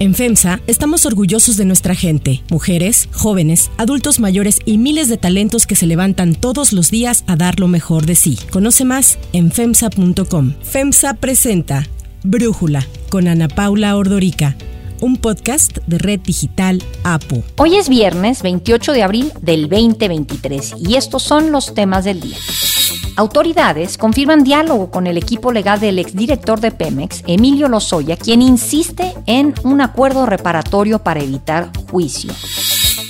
En FEMSA estamos orgullosos de nuestra gente, mujeres, jóvenes, adultos mayores y miles de talentos que se levantan todos los días a dar lo mejor de sí. Conoce más en FEMSA.com. FEMSA presenta Brújula con Ana Paula Ordorica un podcast de Red Digital APO. Hoy es viernes 28 de abril del 2023 y estos son los temas del día. Autoridades confirman diálogo con el equipo legal del exdirector de Pemex, Emilio Lozoya, quien insiste en un acuerdo reparatorio para evitar juicio.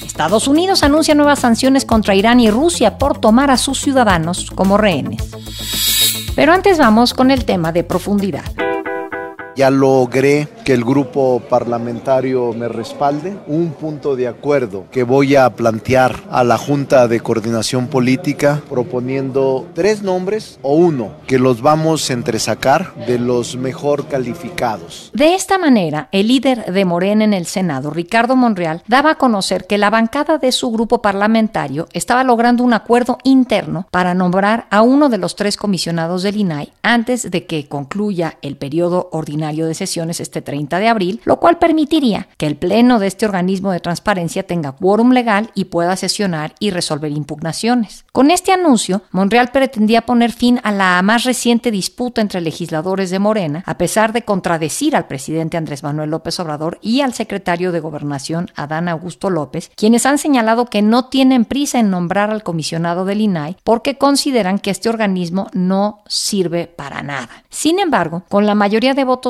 Estados Unidos anuncia nuevas sanciones contra Irán y Rusia por tomar a sus ciudadanos como rehenes. Pero antes vamos con el tema de profundidad. Ya logré que el grupo parlamentario me respalde, un punto de acuerdo que voy a plantear a la Junta de Coordinación Política proponiendo tres nombres o uno que los vamos a entresacar de los mejor calificados. De esta manera, el líder de Morena en el Senado, Ricardo Monreal, daba a conocer que la bancada de su grupo parlamentario estaba logrando un acuerdo interno para nombrar a uno de los tres comisionados del INAI antes de que concluya el periodo ordinario de sesiones este 30 de abril, lo cual permitiría que el Pleno de este organismo de transparencia tenga quórum legal y pueda sesionar y resolver impugnaciones. Con este anuncio, Monreal pretendía poner fin a la más reciente disputa entre legisladores de Morena, a pesar de contradecir al presidente Andrés Manuel López Obrador y al secretario de Gobernación Adán Augusto López, quienes han señalado que no tienen prisa en nombrar al comisionado del INAI porque consideran que este organismo no sirve para nada. Sin embargo, con la mayoría de votos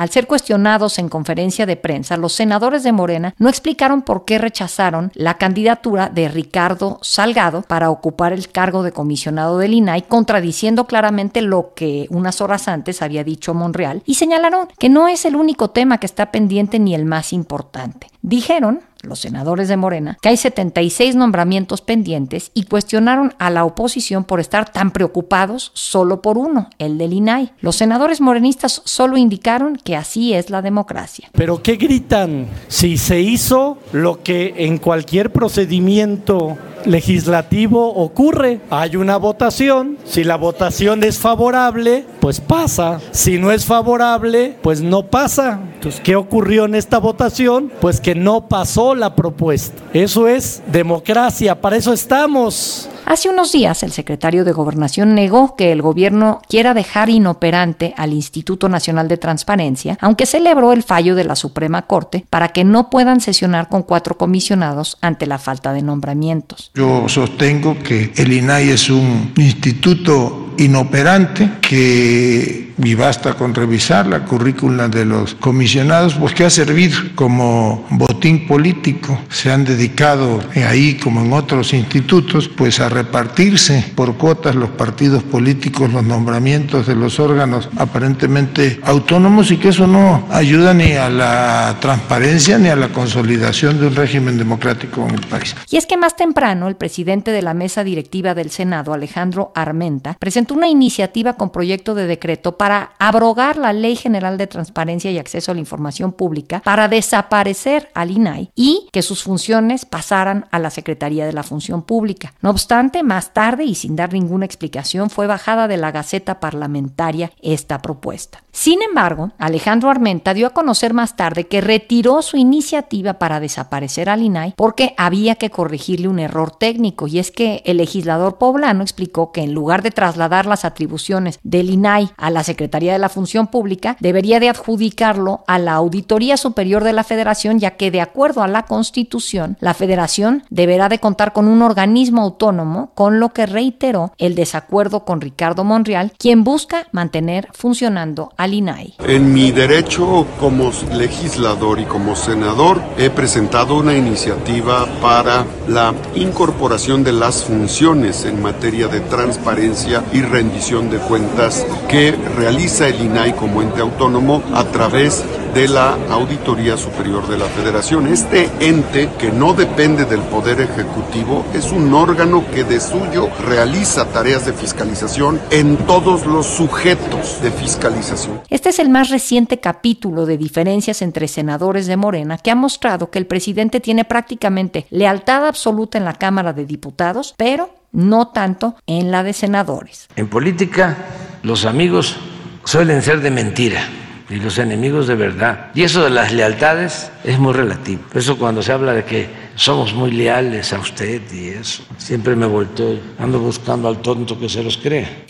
Al ser cuestionados en conferencia de prensa, los senadores de Morena no explicaron por qué rechazaron la candidatura de Ricardo Salgado para ocupar el cargo de comisionado del INAI, contradiciendo claramente lo que unas horas antes había dicho Monreal, y señalaron que no es el único tema que está pendiente ni el más importante. Dijeron los senadores de Morena, que hay 76 nombramientos pendientes y cuestionaron a la oposición por estar tan preocupados solo por uno, el del INAI. Los senadores morenistas solo indicaron que así es la democracia. Pero ¿qué gritan? Si se hizo lo que en cualquier procedimiento legislativo ocurre. Hay una votación, si la votación es favorable, pues pasa. Si no es favorable, pues no pasa. Entonces, ¿qué ocurrió en esta votación? Pues que no pasó la propuesta. Eso es democracia, para eso estamos. Hace unos días el secretario de Gobernación negó que el gobierno quiera dejar inoperante al Instituto Nacional de Transparencia, aunque celebró el fallo de la Suprema Corte para que no puedan sesionar con cuatro comisionados ante la falta de nombramientos. Yo sostengo que el INAI es un instituto inoperante que y basta con revisar la currícula de los comisionados, pues que ha servido como botín político. Se han dedicado ahí, como en otros institutos, pues a repartirse por cuotas los partidos políticos, los nombramientos de los órganos aparentemente autónomos y que eso no ayuda ni a la transparencia ni a la consolidación de un régimen democrático en el país. Y es que más temprano el presidente de la mesa directiva del Senado, Alejandro Armenta, presentó una iniciativa con proyecto de decreto para para abrogar la Ley General de Transparencia y Acceso a la Información Pública, para desaparecer al INAI y que sus funciones pasaran a la Secretaría de la Función Pública. No obstante, más tarde y sin dar ninguna explicación, fue bajada de la Gaceta Parlamentaria esta propuesta. Sin embargo, Alejandro Armenta dio a conocer más tarde que retiró su iniciativa para desaparecer al INAI porque había que corregirle un error técnico y es que el legislador poblano explicó que en lugar de trasladar las atribuciones del INAI a la Secretaría Secretaría de la Función Pública debería de adjudicarlo a la Auditoría Superior de la Federación, ya que de acuerdo a la Constitución, la Federación deberá de contar con un organismo autónomo, con lo que reiteró el desacuerdo con Ricardo Monreal, quien busca mantener funcionando al INAI. En mi derecho como legislador y como senador he presentado una iniciativa para la incorporación de las funciones en materia de transparencia y rendición de cuentas que realiza el INAI como ente autónomo a través de la Auditoría Superior de la Federación. Este ente, que no depende del Poder Ejecutivo, es un órgano que de suyo realiza tareas de fiscalización en todos los sujetos de fiscalización. Este es el más reciente capítulo de diferencias entre senadores de Morena que ha mostrado que el presidente tiene prácticamente lealtad absoluta en la Cámara de Diputados, pero no tanto en la de senadores. En política, los amigos suelen ser de mentira y los enemigos de verdad. Y eso de las lealtades es muy relativo. Eso cuando se habla de que somos muy leales a usted y eso, siempre me vuelto, ando buscando al tonto que se los cree.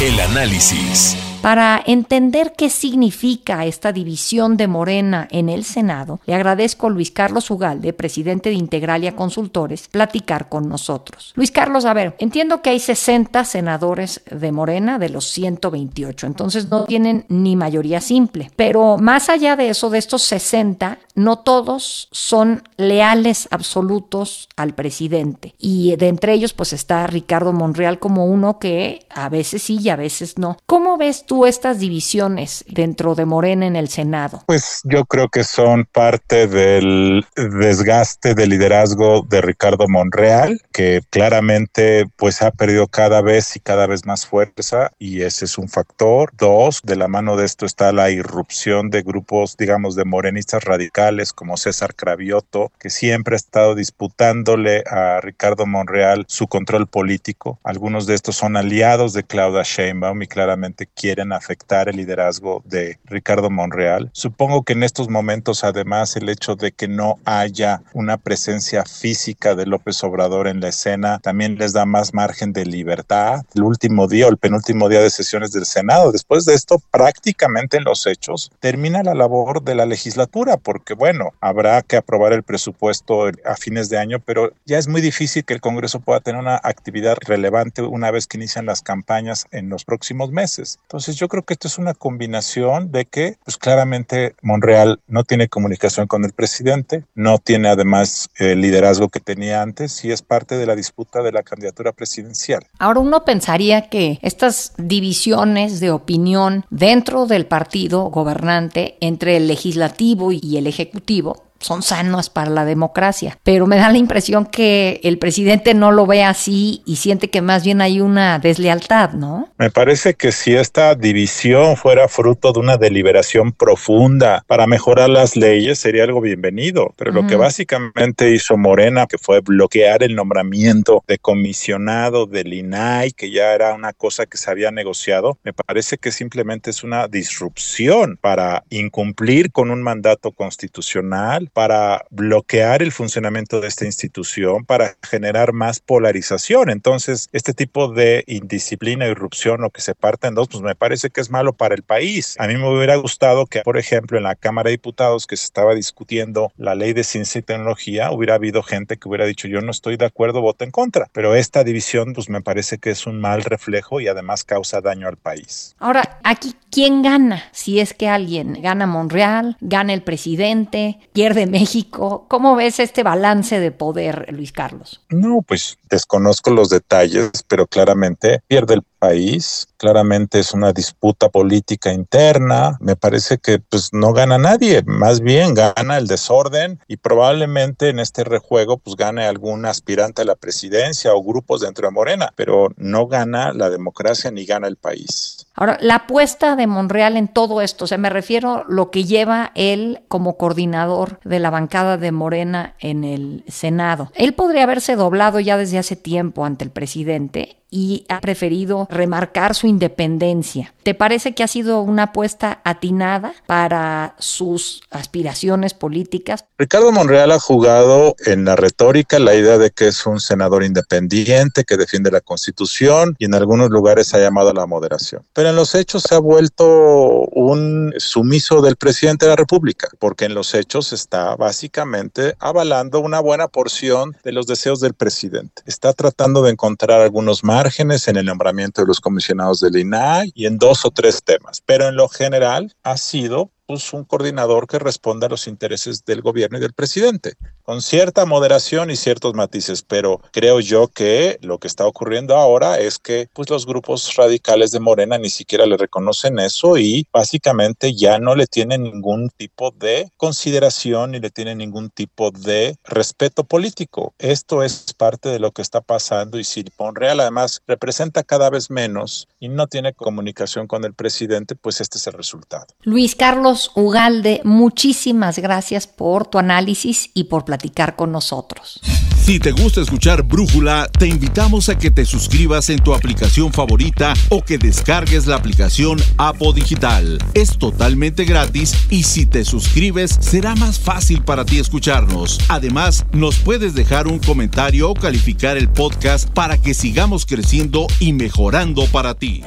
El análisis. Para entender qué significa esta división de Morena en el Senado, le agradezco a Luis Carlos Ugalde, presidente de Integralia Consultores, platicar con nosotros. Luis Carlos, a ver, entiendo que hay 60 senadores de Morena de los 128, entonces no tienen ni mayoría simple, pero más allá de eso, de estos 60, no todos son leales absolutos al presidente. Y de entre ellos, pues está Ricardo Monreal como uno que a veces sí y a veces no. ¿Cómo ves tú estas divisiones dentro de Morena en el Senado? Pues yo creo que son parte del desgaste de liderazgo de Ricardo Monreal, que claramente pues ha perdido cada vez y cada vez más fuerza y ese es un factor. Dos, de la mano de esto está la irrupción de grupos, digamos, de morenistas radicales como César Cravioto, que siempre ha estado disputándole a Ricardo Monreal su control político. Algunos de estos son aliados de Claudia Sheinbaum y claramente quieren afectar el liderazgo de Ricardo Monreal. Supongo que en estos momentos, además, el hecho de que no haya una presencia física de López Obrador en la escena también les da más margen de libertad. El último día el penúltimo día de sesiones del Senado, después de esto, prácticamente en los hechos, termina la labor de la legislatura, porque bueno, habrá que aprobar el presupuesto a fines de año, pero ya es muy difícil que el Congreso pueda tener una actividad relevante una vez que inician las campañas en los próximos meses. Entonces, yo creo que esto es una combinación de que, pues claramente Monreal no tiene comunicación con el presidente, no tiene además el liderazgo que tenía antes y es parte de la disputa de la candidatura presidencial. Ahora uno pensaría que estas divisiones de opinión dentro del partido gobernante entre el legislativo y el ejecutivo son sanos para la democracia. Pero me da la impresión que el presidente no lo ve así y siente que más bien hay una deslealtad, ¿no? Me parece que si esta división fuera fruto de una deliberación profunda para mejorar las leyes, sería algo bienvenido. Pero lo que básicamente hizo Morena, que fue bloquear el nombramiento de comisionado del INAI, que ya era una cosa que se había negociado, me parece que simplemente es una disrupción para incumplir con un mandato constitucional para bloquear el funcionamiento de esta institución, para generar más polarización. Entonces, este tipo de indisciplina, irrupción o que se parta en dos, pues me parece que es malo para el país. A mí me hubiera gustado que, por ejemplo, en la Cámara de Diputados que se estaba discutiendo la ley de ciencia y tecnología, hubiera habido gente que hubiera dicho yo no estoy de acuerdo, voto en contra. Pero esta división, pues me parece que es un mal reflejo y además causa daño al país. Ahora, aquí, ¿quién gana? Si es que alguien gana Monreal, gana el presidente, pierde México. ¿Cómo ves este balance de poder, Luis Carlos? No, pues desconozco los detalles, pero claramente pierde el país, claramente es una disputa política interna, me parece que pues no gana nadie, más bien gana el desorden y probablemente en este rejuego pues gane algún aspirante a la presidencia o grupos dentro de Morena, pero no gana la democracia ni gana el país. Ahora, la apuesta de Monreal en todo esto, o sea, me refiero a lo que lleva él como coordinador de la bancada de Morena en el Senado. Él podría haberse doblado ya desde hace tiempo ante el presidente y ha preferido remarcar su independencia. ¿Te parece que ha sido una apuesta atinada para sus aspiraciones políticas? Ricardo Monreal ha jugado en la retórica la idea de que es un senador independiente que defiende la Constitución y en algunos lugares ha llamado a la moderación. Pero en los hechos se ha vuelto un sumiso del presidente de la República, porque en los hechos está básicamente avalando una buena porción de los deseos del presidente. Está tratando de encontrar algunos más márgenes en el nombramiento de los comisionados del INAI y en dos o tres temas, pero en lo general ha sido pues, un coordinador que responda a los intereses del gobierno y del presidente. con cierta moderación y ciertos matices, pero creo yo que lo que está ocurriendo ahora es que pues los grupos radicales de Morena ni siquiera le reconocen eso y básicamente ya no le tienen ningún tipo de consideración ni le tienen ningún tipo de respeto político. Esto es parte de lo que está pasando y si Monreal además representa cada vez menos y no tiene comunicación con el presidente, pues este es el resultado. Luis Carlos Ugalde, muchísimas gracias por tu análisis y por platicar con nosotros. Si te gusta escuchar Brújula, te invitamos a que te suscribas en tu aplicación favorita o que descargues la aplicación Apo Digital. Es totalmente gratis y si te suscribes será más fácil para ti escucharnos. Además, nos puedes dejar un comentario o calificar el podcast para que sigamos creciendo y mejorando para ti.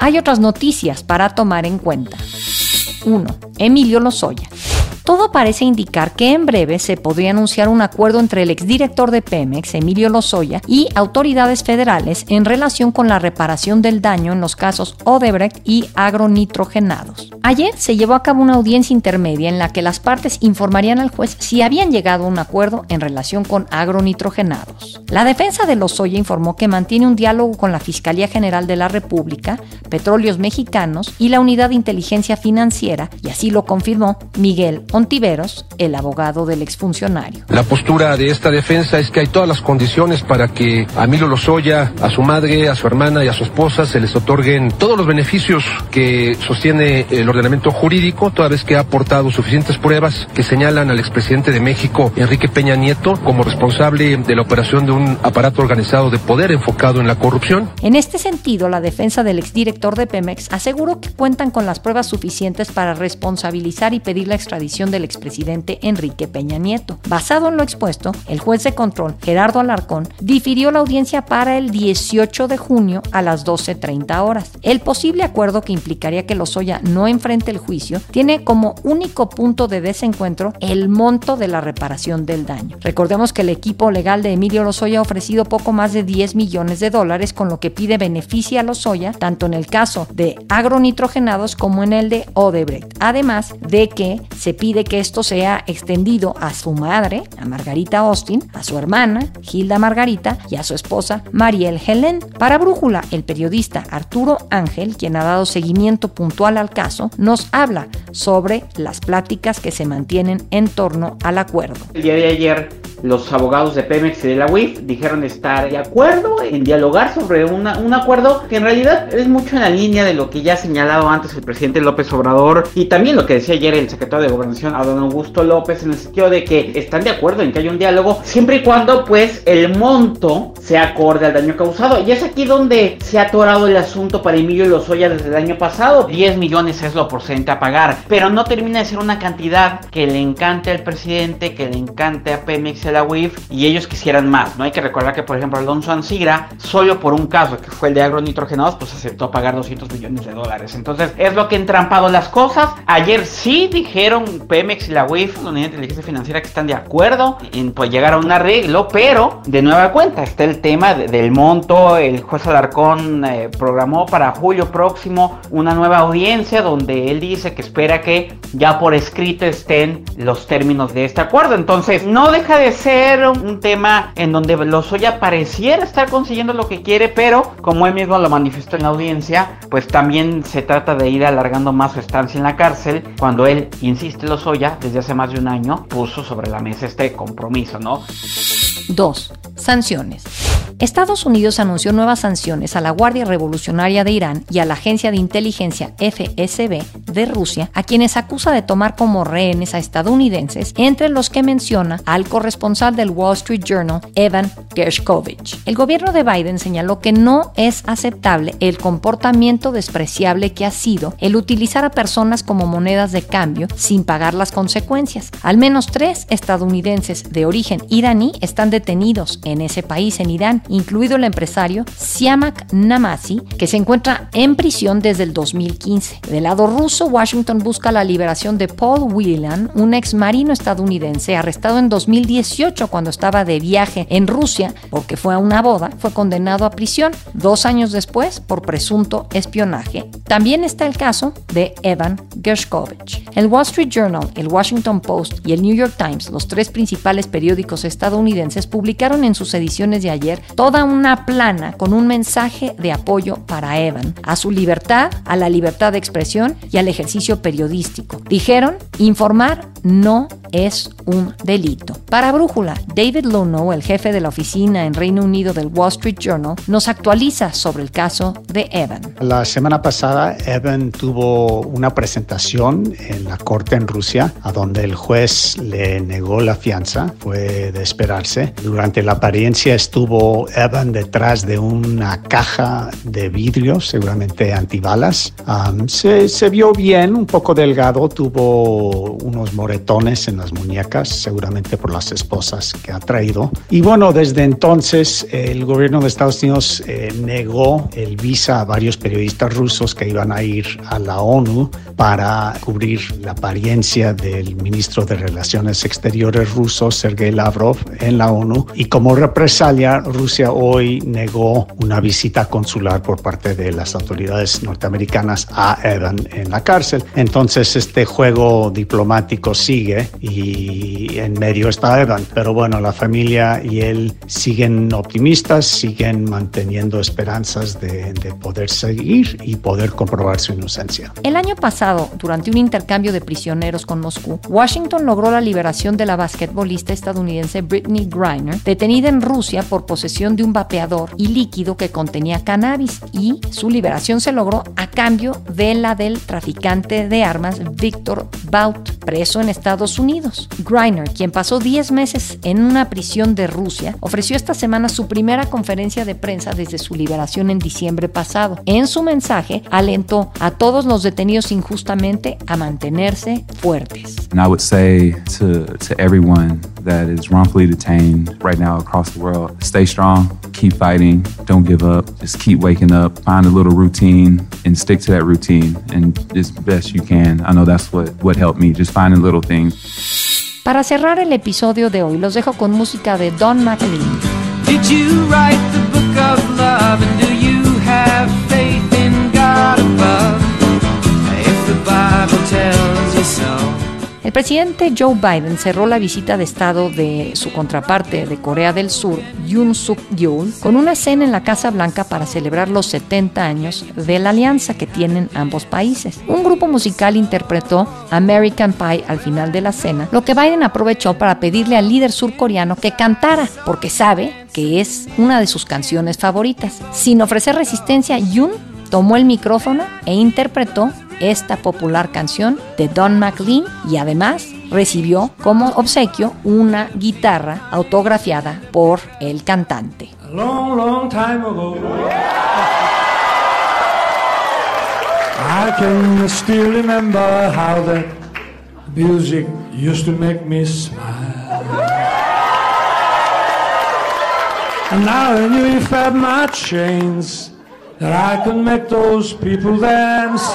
Hay otras noticias para tomar en cuenta. 1. Emilio Lozoya. Todo parece indicar que en breve se podría anunciar un acuerdo entre el exdirector de Pemex, Emilio Lozoya, y autoridades federales en relación con la reparación del daño en los casos Odebrecht y agronitrogenados. Ayer se llevó a cabo una audiencia intermedia en la que las partes informarían al juez si habían llegado a un acuerdo en relación con agronitrogenados. La defensa de Lozoya informó que mantiene un diálogo con la Fiscalía General de la República, Petróleos Mexicanos y la Unidad de Inteligencia Financiera, y así lo confirmó Miguel Ontiveros, el abogado del exfuncionario. La postura de esta defensa es que hay todas las condiciones para que a Milo Lozoya, a su madre, a su hermana y a su esposa se les otorguen todos los beneficios que sostiene el ordenamiento jurídico, toda vez que ha aportado suficientes pruebas que señalan al expresidente de México, Enrique Peña Nieto, como responsable de la operación de un aparato organizado de poder enfocado en la corrupción. En este sentido, la defensa del exdirector de Pemex aseguró que cuentan con las pruebas suficientes para responsabilizar y pedir la extradición del expresidente Enrique Peña Nieto. Basado en lo expuesto, el juez de control, Gerardo Alarcón, difirió la audiencia para el 18 de junio a las 12.30 horas. El posible acuerdo que implicaría que Lozoya no enfrente el juicio tiene como único punto de desencuentro el monto de la reparación del daño. Recordemos que el equipo legal de Emilio Lozoya ha ofrecido poco más de 10 millones de dólares, con lo que pide beneficia a Lozoya, tanto en el caso de agronitrogenados como en el de Odebrecht. Además de que se pide que esto sea extendido a su madre, a Margarita Austin, a su hermana, Hilda Margarita, y a su esposa, Mariel Helen. Para Brújula, el periodista Arturo Ángel, quien ha dado seguimiento puntual al caso, nos habla sobre las pláticas que se mantienen en torno al acuerdo. El día de ayer los abogados de Pemex y de la UIF dijeron estar de acuerdo en dialogar sobre un acuerdo que en realidad es mucho en la línea de lo que ya ha señalado antes el presidente López Obrador y también lo que decía ayer el secretario de Gobernación Adán Augusto López en el sentido de que están de acuerdo en que haya un diálogo siempre y cuando pues el monto sea acorde al daño causado. Y es aquí donde se ha atorado el asunto para Emilio Lozoya desde el año pasado. 10 millones es lo porcentaje a pagar pero no termina de ser una cantidad que le encante al presidente que le encante a Pemex la UIF y ellos quisieran más. No hay que recordar que, por ejemplo, Alonso Ansigra, solo por un caso que fue el de agronitrogenados, pues aceptó pagar 200 millones de dólares. Entonces, es lo que han trampado las cosas. Ayer sí dijeron Pemex y la UIF, la Unidad de Inteligencia Financiera, que están de acuerdo en pues, llegar a un arreglo, pero de nueva cuenta está el tema del monto. El juez Alarcón eh, programó para julio próximo una nueva audiencia donde él dice que espera que ya por escrito estén los términos de este acuerdo. Entonces, no deja de ser un tema en donde Lozoya pareciera estar consiguiendo lo que quiere, pero como él mismo lo manifestó en la audiencia, pues también se trata de ir alargando más su estancia en la cárcel, cuando él, insiste Lozoya, desde hace más de un año, puso sobre la mesa este compromiso, ¿no? 2. Sanciones. Estados Unidos anunció nuevas sanciones a la Guardia Revolucionaria de Irán y a la agencia de inteligencia FSB de Rusia, a quienes acusa de tomar como rehenes a estadounidenses, entre los que menciona al corresponsal del Wall Street Journal, Evan Gershkovich. El gobierno de Biden señaló que no es aceptable el comportamiento despreciable que ha sido el utilizar a personas como monedas de cambio sin pagar las consecuencias. Al menos tres estadounidenses de origen iraní están detenidos en ese país, en Irán, incluido el empresario Siamak Namasi, que se encuentra en prisión desde el 2015. Del lado ruso, Washington busca la liberación de Paul Whelan, un ex marino estadounidense arrestado en 2018 cuando estaba de viaje en Rusia porque fue a una boda, fue condenado a prisión dos años después por presunto espionaje. También está el caso de Evan Gershkovich. El Wall Street Journal, el Washington Post y el New York Times, los tres principales periódicos estadounidenses, publicaron en sus ediciones de ayer toda una plana con un mensaje de apoyo para Evan, a su libertad, a la libertad de expresión y al ejercicio periodístico. Dijeron, informar no es un delito. Para Brújula, David Luno, el jefe de la oficina en Reino Unido del Wall Street Journal, nos actualiza sobre el caso de Evan. La semana pasada, Evan tuvo una presentación en la corte en Rusia, a donde el juez le negó la fianza. Fue de esperarse. Durante la apariencia estuvo Evan detrás de una caja de vidrio, seguramente antibalas. se, se vio bien, un poco delgado, tuvo unos moretones en las muñecas, seguramente por las esposas que ha traído. Y bueno, desde entonces el gobierno de Estados Unidos eh, negó el visa a varios periodistas rusos que iban a ir a la ONU para cubrir la apariencia del ministro de Relaciones Exteriores ruso, Sergei Lavrov, en la ONU. Y como represalia, Rusia hoy negó una visita consular por parte de las autoridades norteamericanas a Evan en la cárcel. Entonces este juego diplomático sigue y en medio está Evan. Pero bueno, la familia y él siguen optimistas, siguen manteniendo esperanzas de, de poder seguir y poder comprobar su inocencia. El año pasado, durante un intercambio de prisioneros con Moscú, Washington logró la liberación de la basquetbolista estadounidense Britney Griner, detenida en Rusia por posesión de un vapeador y líquido que contenía cannabis, y su liberación se logró a cambio de la del traficante de armas Victor Bout, preso en Estados Unidos. Quien pasó 10 meses en una prisión de Rusia, ofreció esta semana su primera conferencia de prensa desde su liberación en diciembre pasado. En su mensaje, alentó a todos los detenidos injustamente a mantenerse fuertes. And I would say to, to everyone that is wrongfully detained right now across the world, stay strong, keep fighting, don't give up, just keep waking up, find a little routine and stick to that routine and as best you can. I know that's what, what helped me, just finding little things. Para cerrar el episodio de hoy, los dejo con música de Don McLean. Did you write the book of love and do you have faith El presidente Joe Biden cerró la visita de Estado de su contraparte de Corea del Sur, Yoon Suk Yeol, con una cena en la Casa Blanca para celebrar los 70 años de la alianza que tienen ambos países. Un grupo musical interpretó American Pie al final de la cena, lo que Biden aprovechó para pedirle al líder surcoreano que cantara, porque sabe que es una de sus canciones favoritas. Sin ofrecer resistencia, Yoon tomó el micrófono e interpretó esta popular canción de Don McLean y además recibió como obsequio una guitarra autografiada por el cantante. A long, long time ago. I can still remember how that music used to make me smile. And now I knew if I my chains that I could make those people dance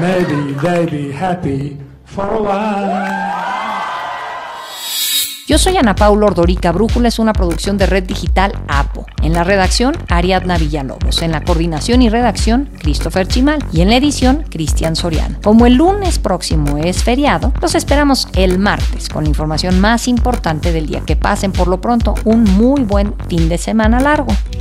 maybe be happy for a while. Yo soy Ana Paula Ordorica. Brújula es una producción de Red Digital APO. En la redacción, Ariadna Villalobos. En la coordinación y redacción, Christopher Chimal. Y en la edición, Cristian Soriano. Como el lunes próximo es feriado, los esperamos el martes con la información más importante del día. Que pasen por lo pronto un muy buen fin de semana largo.